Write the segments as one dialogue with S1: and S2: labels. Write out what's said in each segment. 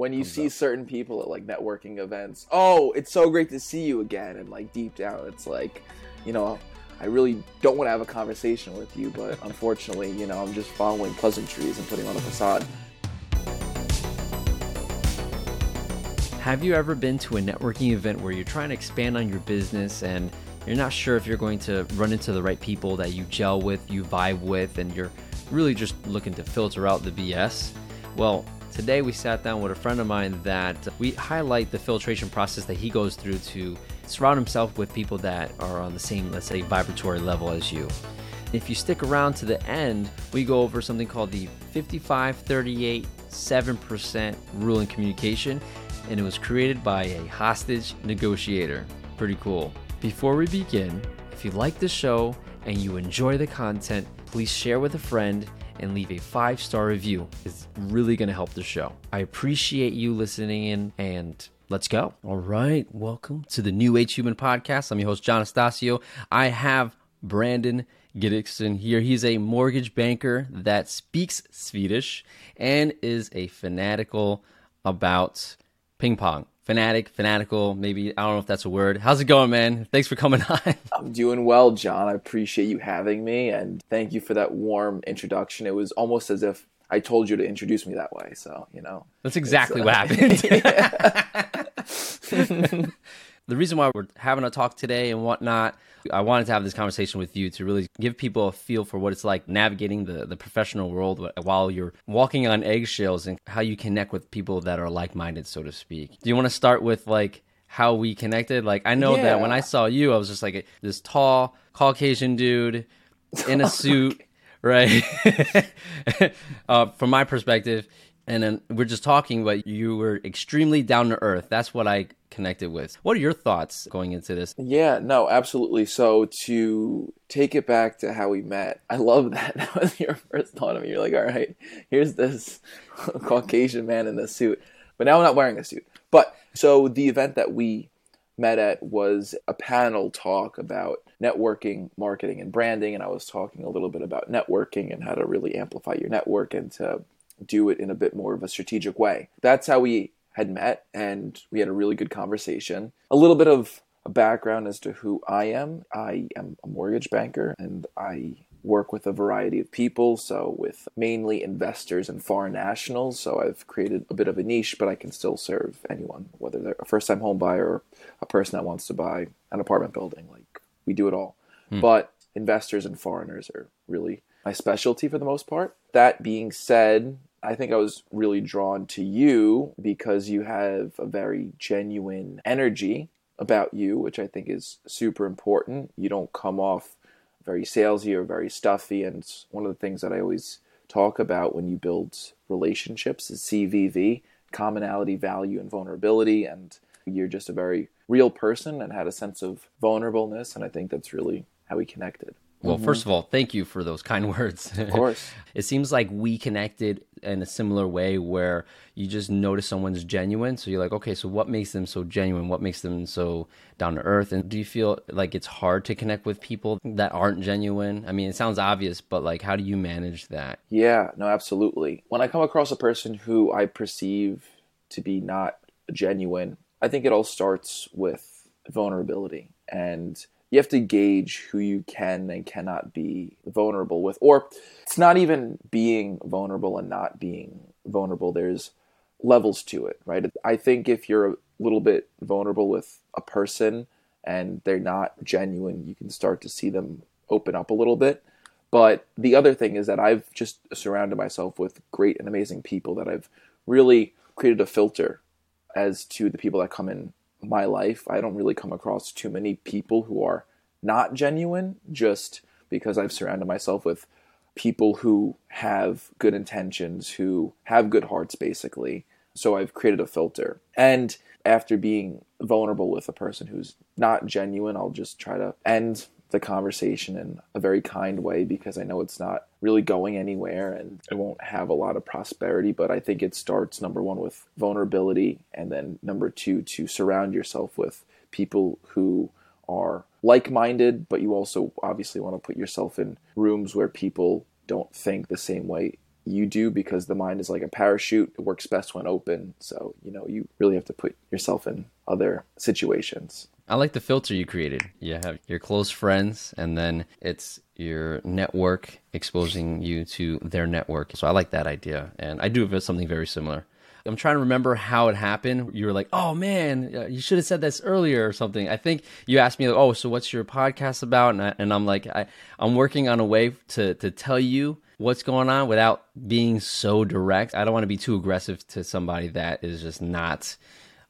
S1: when you see
S2: up.
S1: certain people at like networking events, oh, it's so great to see you again, and like deep down, it's like, you know, I really don't want to have a conversation with you, but unfortunately, you know, I'm just following pleasantries and putting on a facade.
S2: Have you ever been to a networking event where you're trying to expand on your business and you're not sure if you're going to run into the right people that you gel with, you vibe with, and you're really just looking to filter out the BS? Well, today we sat down with a friend of mine that we highlight the filtration process that he goes through to surround himself with people that are on the same, let's say, vibratory level as you. If you stick around to the end, we go over something called the 55 38 7% rule in communication, and it was created by a hostage negotiator. Pretty cool. Before we begin, if you like the show and you enjoy the content, please share with a friend and leave a five star review. is really going to help the show. I appreciate you listening in and let's go. All right. Welcome to the New Age Human Podcast. I'm your host, John Astasio. I have Brandon Gidicsin here. He's a mortgage banker that speaks Swedish and is a fanatical about ping pong. Fanatic, fanatical, maybe. I don't know if that's a word. How's it going, man? Thanks for coming on.
S1: I'm doing well, John. I appreciate you having me, and thank you for that warm introduction. It was almost as if I told you to introduce me that way. So, you know,
S2: That's exactly
S1: uh,
S2: what happened. the reason why we're having a talk today and whatnot, I wanted to have this conversation with you to really give people a feel for what it's like navigating the, the professional world while you're walking on eggshells and how you connect with people that are like minded, so to speak. Do you want to start with like how we connected? Like, I know that when I saw you, I was just like this tall Caucasian dude in a suit, right? uh, from my perspective. And then we're just talking, but you were extremely down to earth. That's what I connected with. What are your thoughts going into this?
S1: Yeah, no, absolutely. So to take it back to how we met, I love that. That was your first thought of me. You're like, all right, here's this Caucasian man in a suit. But now I'm not wearing a suit. But so the event that we met at was a panel talk about networking, marketing, and branding. And I was talking a little bit about networking and how to really amplify your network and to do it in a bit more of a strategic way. That's how we had met, and we had a really good conversation. A little bit of a background as to who I am. I am a mortgage banker, and I work with a variety of people, so with mainly investors and foreign nationals. So I've created a bit of a niche, but I can still serve anyone, whether they're a first time home buyer or a person that wants to buy an apartment building. Like we do it all. Hmm. But investors and foreigners are really my specialty for the most part. That being said, I think I was really drawn to you because you have a very genuine energy about you, which I think is super important. You don't come off very salesy or very stuffy. And it's one of the things that I always talk about when you build relationships is CVV commonality, value, and vulnerability. And you're just a very real person and had a sense of vulnerableness. And I think that's really how we connected.
S2: Well, mm-hmm. first of all, thank you for those kind words.
S1: Of course.
S2: it seems like we connected in a similar way where you just notice someone's genuine. So you're like, okay, so what makes them so genuine? What makes them so down to earth? And do you feel like it's hard to connect with people that aren't genuine? I mean, it sounds obvious, but like, how do you manage that?
S1: Yeah, no, absolutely. When I come across a person who I perceive to be not genuine, I think it all starts with vulnerability. And you have to gauge who you can and cannot be vulnerable with. Or it's not even being vulnerable and not being vulnerable. There's levels to it, right? I think if you're a little bit vulnerable with a person and they're not genuine, you can start to see them open up a little bit. But the other thing is that I've just surrounded myself with great and amazing people that I've really created a filter as to the people that come in my life. I don't really come across too many people who are not genuine just because I've surrounded myself with people who have good intentions, who have good hearts, basically. So I've created a filter. And after being vulnerable with a person who's not genuine, I'll just try to end the conversation in a very kind way because I know it's not really going anywhere and it won't have a lot of prosperity. But I think it starts number one with vulnerability, and then number two, to surround yourself with people who are like minded, but you also obviously want to put yourself in rooms where people don't think the same way you do because the mind is like a parachute. It works best when open. So, you know, you really have to put yourself in other situations.
S2: I like the filter you created. You have your close friends, and then it's your network exposing you to their network. So I like that idea. And I do have something very similar. I'm trying to remember how it happened. You were like, "Oh man, you should have said this earlier" or something. I think you asked me, like, "Oh, so what's your podcast about?" And, I, I'm like, I, "I'm working on a way to to tell you what's going on without being so direct. I don't want to be too aggressive to somebody that is just not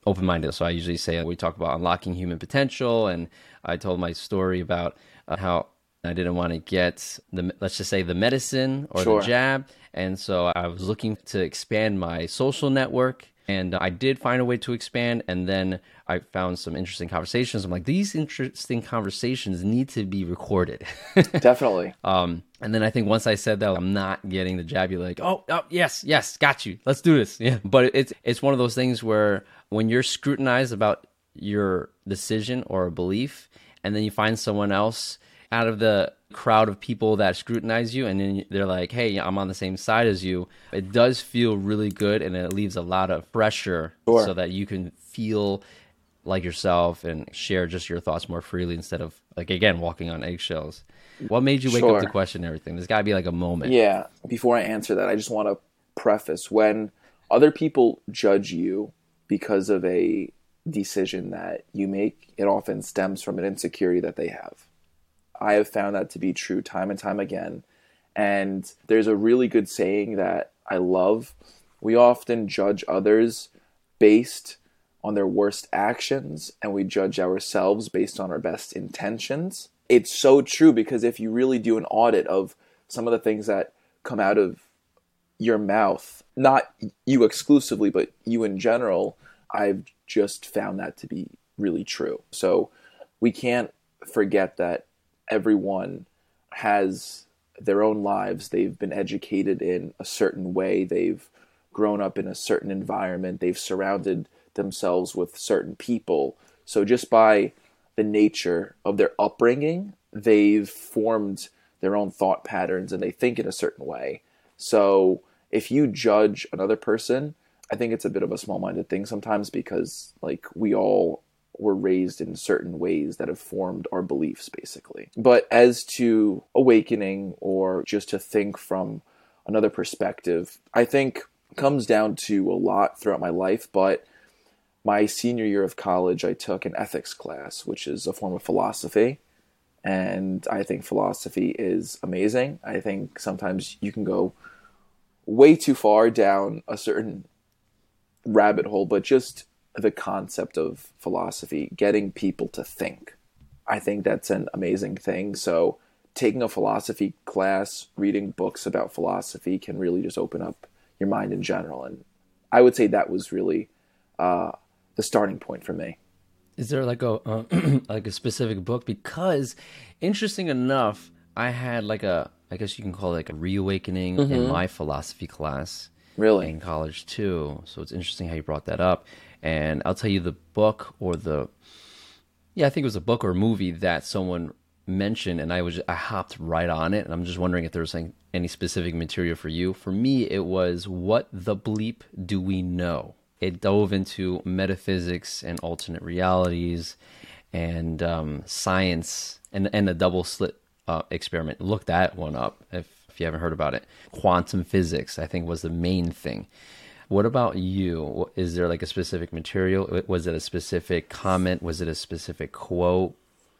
S2: open minded. So I usually say we talk about unlocking human potential, and I told my story about uh, how I didn't want to get the let's just say the medicine or sure. the jab, and so I was looking to expand my social network. And I did find a way to expand, and then I found some interesting conversations. I'm like, these interesting conversations need to be recorded.
S1: Definitely.
S2: Um, and then I think once I said that, I'm not getting the jab. You're like, oh, oh, yes, yes, got you. Let's do this. Yeah. But it's it's one of those things where when you're scrutinized about your decision or a belief, and then you find someone else out of the crowd of people that scrutinize you and then they're like hey i'm on the same side as you. It does feel really good and it leaves a lot of pressure sure. so that you can feel like yourself and share just your thoughts more freely instead of like again walking on eggshells. What made you wake sure. up to question everything? There's got to be like a moment.
S1: Yeah. Before i answer that i just want to preface. When other people judge you because of a decision that you make it often stems from an insecurity that they have I have found that to be true time and time again. And there's a really good saying that I love. We often judge others based on their worst actions, and we judge ourselves based on our best intentions. It's so true because if you really do an audit of some of the things that come out of your mouth, not you exclusively, but you in general, I've just found that to be really true. So we can't forget that everyone has their own lives. They've been educated in a certain way. They've grown up in a certain environment. They've surrounded themselves with certain people. So just by the nature of their upbringing, they've formed their own thought patterns and they think in a certain way. So if you judge another person, I think it's a bit of a small minded thing sometimes because like we all were raised in certain ways that have formed our beliefs, basically. But as to awakening or just to think from another perspective, I think comes down to a lot throughout my life. But my senior year of college, I took an ethics class, which is a form of philosophy. And I think philosophy is amazing. I think sometimes you can go way too far down a certain rabbit hole, but just the concept of philosophy, getting people to think. I think that's an amazing thing. So, taking a philosophy class, reading books about philosophy can really just open up your mind in general. And I would say that was really uh, the starting point for me.
S2: Is there like a uh, like a specific book? Because interesting enough, I had like a I guess you can call it like a reawakening mm-hmm. in my philosophy class.
S1: Really
S2: in college too. So it's interesting how you brought that up. And I'll tell you the book or the yeah, I think it was a book or a movie that someone mentioned, and I was I hopped right on it, and I'm just wondering if there was any specific material for you. For me, it was "What the bleep do we know?" It dove into metaphysics and alternate realities, and um, science, and and a double slit uh, experiment. Look that one up if if you haven't heard about it. Quantum physics, I think, was the main thing. What about you? Is there like a specific material? Was it a specific comment? Was it a specific quote?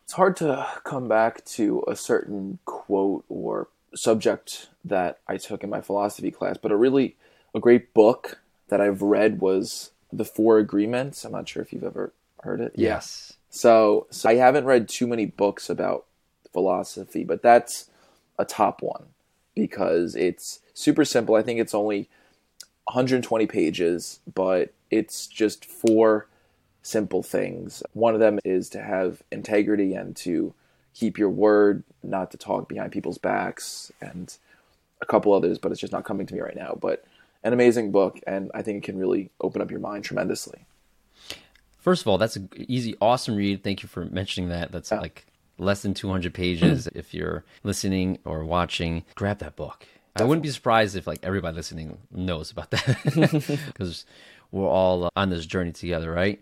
S1: It's hard to come back to a certain quote or subject that I took in my philosophy class, but a really a great book that I've read was The Four Agreements. I'm not sure if you've ever heard it.
S2: Yes.
S1: So, so I haven't read too many books about philosophy, but that's a top one because it's super simple. I think it's only 120 pages, but it's just four simple things. One of them is to have integrity and to keep your word, not to talk behind people's backs, and a couple others, but it's just not coming to me right now. But an amazing book, and I think it can really open up your mind tremendously.
S2: First of all, that's an easy, awesome read. Thank you for mentioning that. That's yeah. like less than 200 pages. if you're listening or watching, grab that book I wouldn't be surprised if like everybody listening knows about that because we're all uh, on this journey together, right?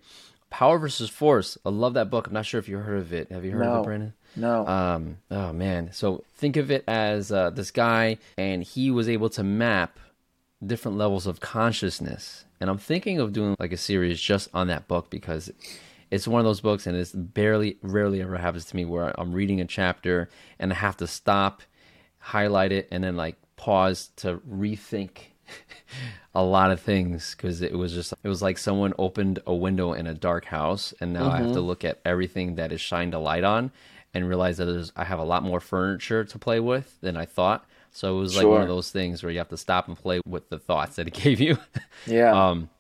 S2: Power versus Force. I love that book. I'm not sure if you heard of it. Have you heard
S1: no.
S2: of it, Brandon?
S1: No.
S2: Um, oh man. So think of it as uh, this guy, and he was able to map different levels of consciousness. And I'm thinking of doing like a series just on that book because it's one of those books, and it's barely, rarely ever happens to me where I'm reading a chapter and I have to stop, highlight it, and then like pause to rethink a lot of things because it was just it was like someone opened a window in a dark house and now mm-hmm. I have to mm-hmm. look at everything that is shined a light on and realize that there's I have a lot more furniture to play with than I thought. So it was like one of those things where you have to stop and play with the thoughts that it gave you.
S1: Yeah.
S2: um,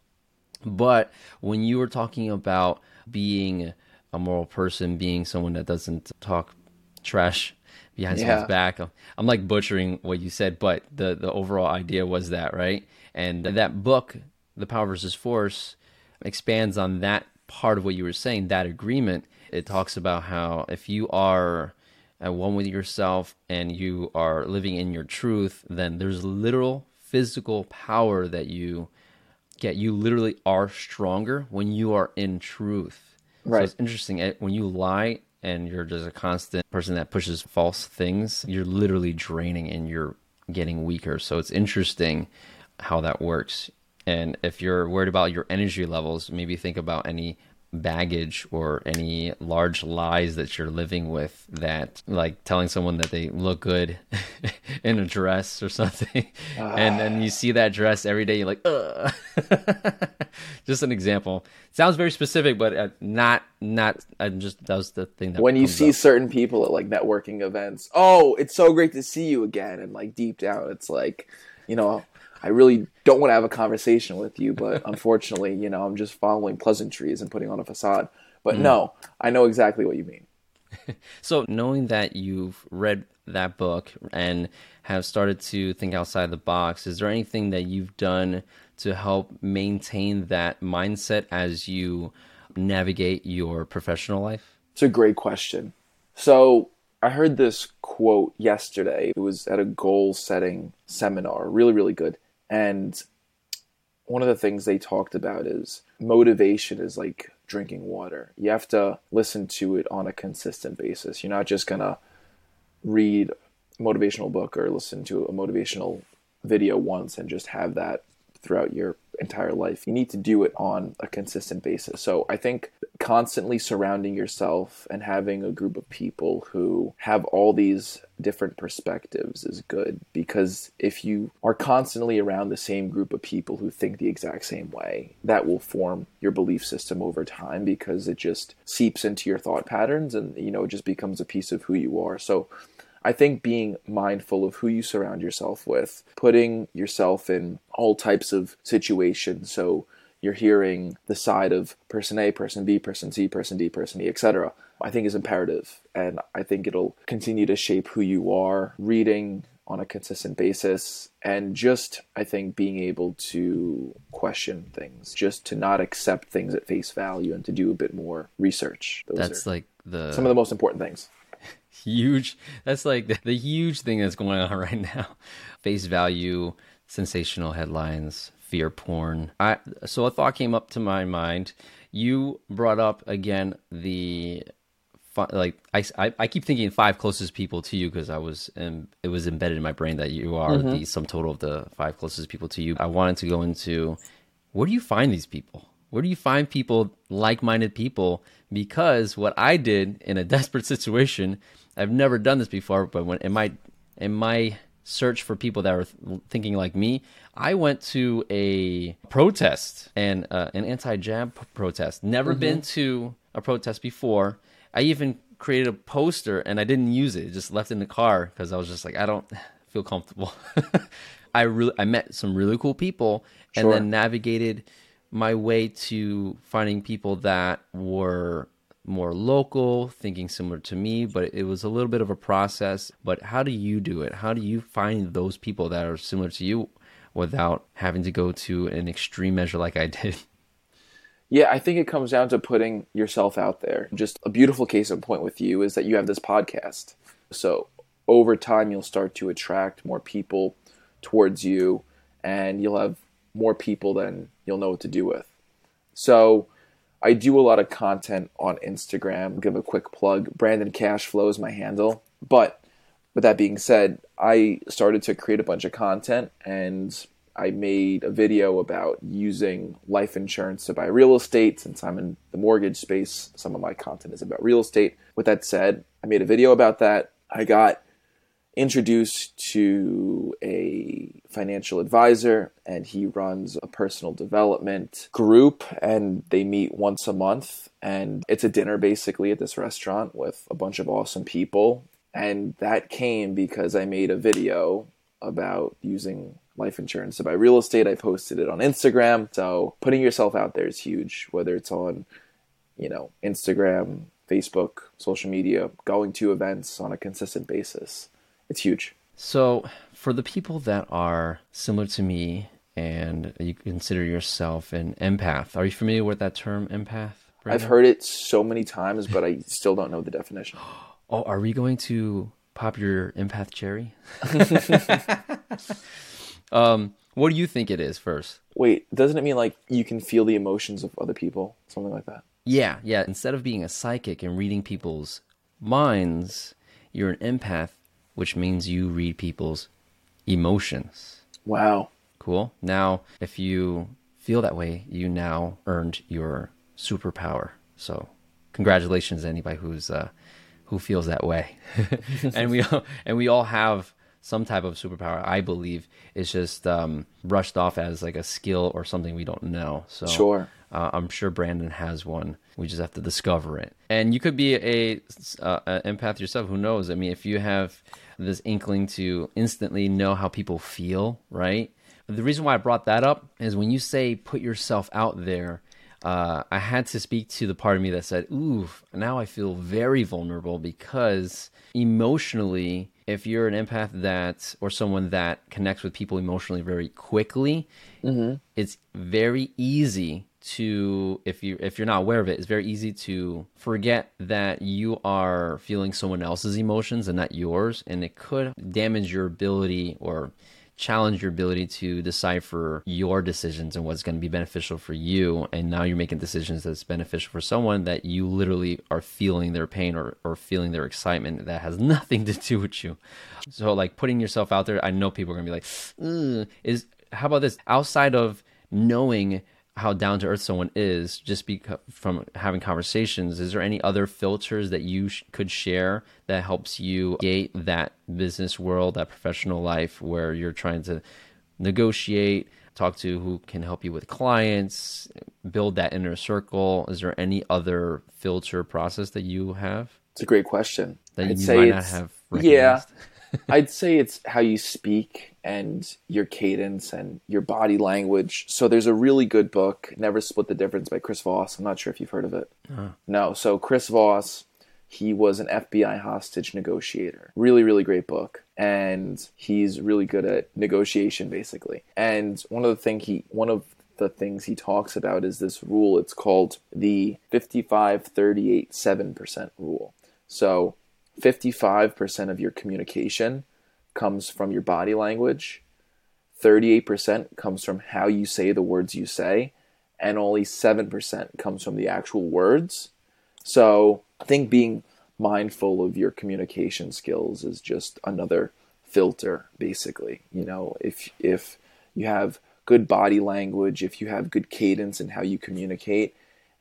S2: but when you were talking about being a moral person, being someone that doesn't talk trash behind yeah. someone's back. I'm like butchering what you said, but the the overall idea was that, right? And that book, The Power versus Force, expands on that part of what you were saying, that agreement. It talks about how if you are at one with yourself and you are living in your truth, then there's literal physical power that you get. You literally are stronger when you are in truth.
S1: Right.
S2: So it's interesting. Eh, when you lie, and you're just a constant person that pushes false things, you're literally draining and you're getting weaker. So it's interesting how that works. And if you're worried about your energy levels, maybe think about any baggage or any large lies that you're living with that like telling someone that they look good in a dress or something uh. and then you see that dress every day you're like Ugh. just an example sounds very specific but uh, not not i'm just that was the thing that
S1: when you see
S2: up.
S1: certain people at like networking events oh it's so great to see you again and like deep down it's like you know I really don't want to have a conversation with you, but unfortunately, you know, I'm just following pleasantries and putting on a facade. But mm. no, I know exactly what you mean.
S2: so, knowing that you've read that book and have started to think outside the box, is there anything that you've done to help maintain that mindset as you navigate your professional life?
S1: It's a great question. So, I heard this quote yesterday. It was at a goal setting seminar, really, really good. And one of the things they talked about is motivation is like drinking water. You have to listen to it on a consistent basis. You're not just going to read a motivational book or listen to a motivational video once and just have that throughout your entire life. You need to do it on a consistent basis. So I think constantly surrounding yourself and having a group of people who have all these different perspectives is good because if you are constantly around the same group of people who think the exact same way, that will form your belief system over time because it just seeps into your thought patterns and you know it just becomes a piece of who you are. So I think being mindful of who you surround yourself with, putting yourself in all types of situations. So you're hearing the side of person A, person B, person C, person D, person E, etc. I think is imperative, and I think it'll continue to shape who you are. Reading on a consistent basis, and just I think being able to question things, just to not accept things at face value, and to do a bit more research.
S2: Those That's like the
S1: some of the most important things
S2: huge that's like the, the, huge thing that's going on right now face value sensational headlines fear porn i so a thought came up to my mind you brought up again the like I, I, I keep thinking five closest people to you because I was um, it was embedded in my brain that you are mm-hmm. the sum total of the five closest people to you. I wanted to go into where do you find these people? Where do you find people like-minded people? Because what I did in a desperate situation I've never done this before, but when in my in my search for people that are thinking like me, I went to a protest and uh, an anti-jab protest. Never mm-hmm. been to a protest before. I even created a poster and I didn't use it. Just left in the car because I was just like, I don't feel comfortable. I really I met some really cool people and sure. then navigated my way to finding people that were more local, thinking similar to me, but it was a little bit of a process. But how do you do it? How do you find those people that are similar to you without having to go to an extreme measure like I did?
S1: Yeah, I think it comes down to putting yourself out there. Just a beautiful case in point with you is that you have this podcast. So over time, you'll start to attract more people towards you and you'll have more people than you'll know what to do with. So I do a lot of content on Instagram. Give a quick plug. Brandon Cashflow is my handle. But with that being said, I started to create a bunch of content and I made a video about using life insurance to buy real estate. Since I'm in the mortgage space, some of my content is about real estate. With that said, I made a video about that. I got introduced to a financial advisor and he runs a personal development group and they meet once a month and it's a dinner basically at this restaurant with a bunch of awesome people and that came because I made a video about using life insurance to buy real estate. I posted it on Instagram. So putting yourself out there is huge, whether it's on, you know, Instagram, Facebook, social media, going to events on a consistent basis. It's huge.
S2: So, for the people that are similar to me and you consider yourself an empath, are you familiar with that term, empath?
S1: Brandon? I've heard it so many times, but I still don't know the definition.
S2: Oh, are we going to pop your empath cherry? um, what do you think it is first?
S1: Wait, doesn't it mean like you can feel the emotions of other people? Something like that.
S2: Yeah, yeah. Instead of being a psychic and reading people's minds, you're an empath which means you read people's emotions.
S1: Wow.
S2: Cool. Now, if you feel that way, you now earned your superpower. So, congratulations to anybody who's uh, who feels that way. and we all, and we all have some type of superpower. I believe it's just um, brushed off as like a skill or something we don't know. So,
S1: sure.
S2: Uh, I'm sure Brandon has one. We just have to discover it. And you could be a, uh, an empath yourself. Who knows? I mean, if you have this inkling to instantly know how people feel, right? The reason why I brought that up is when you say put yourself out there, uh, I had to speak to the part of me that said, Ooh, now I feel very vulnerable because emotionally, if you're an empath that, or someone that connects with people emotionally very quickly, mm-hmm. it's very easy to if you if you're not aware of it, it's very easy to forget that you are feeling someone else's emotions and not yours, and it could damage your ability or challenge your ability to decipher your decisions and what's going to be beneficial for you. And now you're making decisions that's beneficial for someone that you literally are feeling their pain or, or feeling their excitement that has nothing to do with you. So, like putting yourself out there, I know people are going to be like, is how about this? Outside of knowing how down to earth someone is just because from having conversations. Is there any other filters that you sh- could share that helps you gate that business world that professional life where you're trying to negotiate talk to who can help you with clients build that inner circle? Is there any other filter process that you have?
S1: It's a great question.
S2: That I'd you might not have
S1: recognized? yeah I'd say it's how you speak and your cadence and your body language. So there's a really good book, Never Split the Difference by Chris Voss. I'm not sure if you've heard of it. Uh-huh. No. So Chris Voss, he was an FBI hostage negotiator. Really, really great book. And he's really good at negotiation basically. And one of the thing he one of the things he talks about is this rule. It's called the 55 38 7% rule. So 55% of your communication comes from your body language, 38% comes from how you say the words you say, and only 7% comes from the actual words. So I think being mindful of your communication skills is just another filter basically you know if if you have good body language if you have good cadence in how you communicate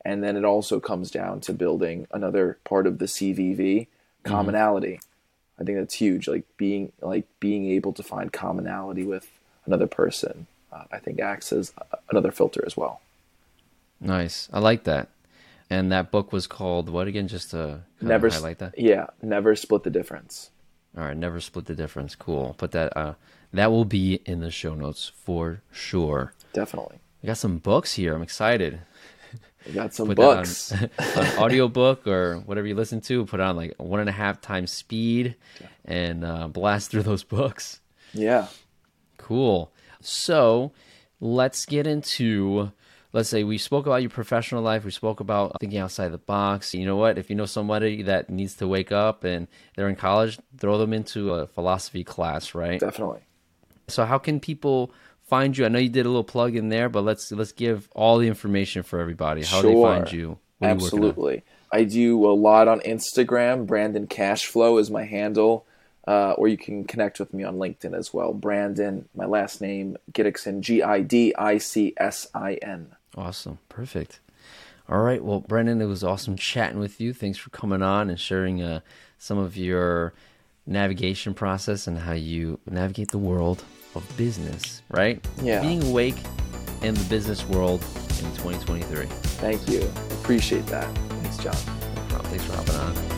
S1: and then it also comes down to building another part of the CVV. Commonality. Mm-hmm. I think that's huge. Like being like being able to find commonality with another person. Uh, I think acts as another filter as well.
S2: Nice. I like that. And that book was called what again? Just to
S1: never
S2: highlight that.
S1: Yeah, never split the difference.
S2: All right, never split the difference. Cool. Put that. Uh, that will be in the show notes for sure.
S1: Definitely.
S2: We got some books here. I'm excited.
S1: We got some put books.
S2: on, on audio book or whatever you listen to. Put on like one and a half times speed and uh, blast through those books.
S1: Yeah.
S2: Cool. So let's get into let's say we spoke about your professional life we spoke about thinking outside the box you know what if you know somebody that needs to wake up and they're in college throw them into a philosophy class right
S1: definitely
S2: So how can people find you? I know you did a little plug in there, but let's let's give all the information for everybody. How do they find you? What are you?
S1: Absolutely. I do a lot on Instagram. Brandon Cashflow is my handle. Uh, or you can connect with me on LinkedIn as well. Brandon, my last name, Gidicsin, G I D I C S I N.
S2: Awesome. Perfect. All right. Well, Brendan, it was awesome chatting with you. Thanks for coming on and sharing uh, some of your navigation process and how you navigate the world of business, right?
S1: Yeah.
S2: Being awake in the business world in 2023.
S1: Thank you. Appreciate that. Thanks, John.
S2: No. Thanks for hopping on.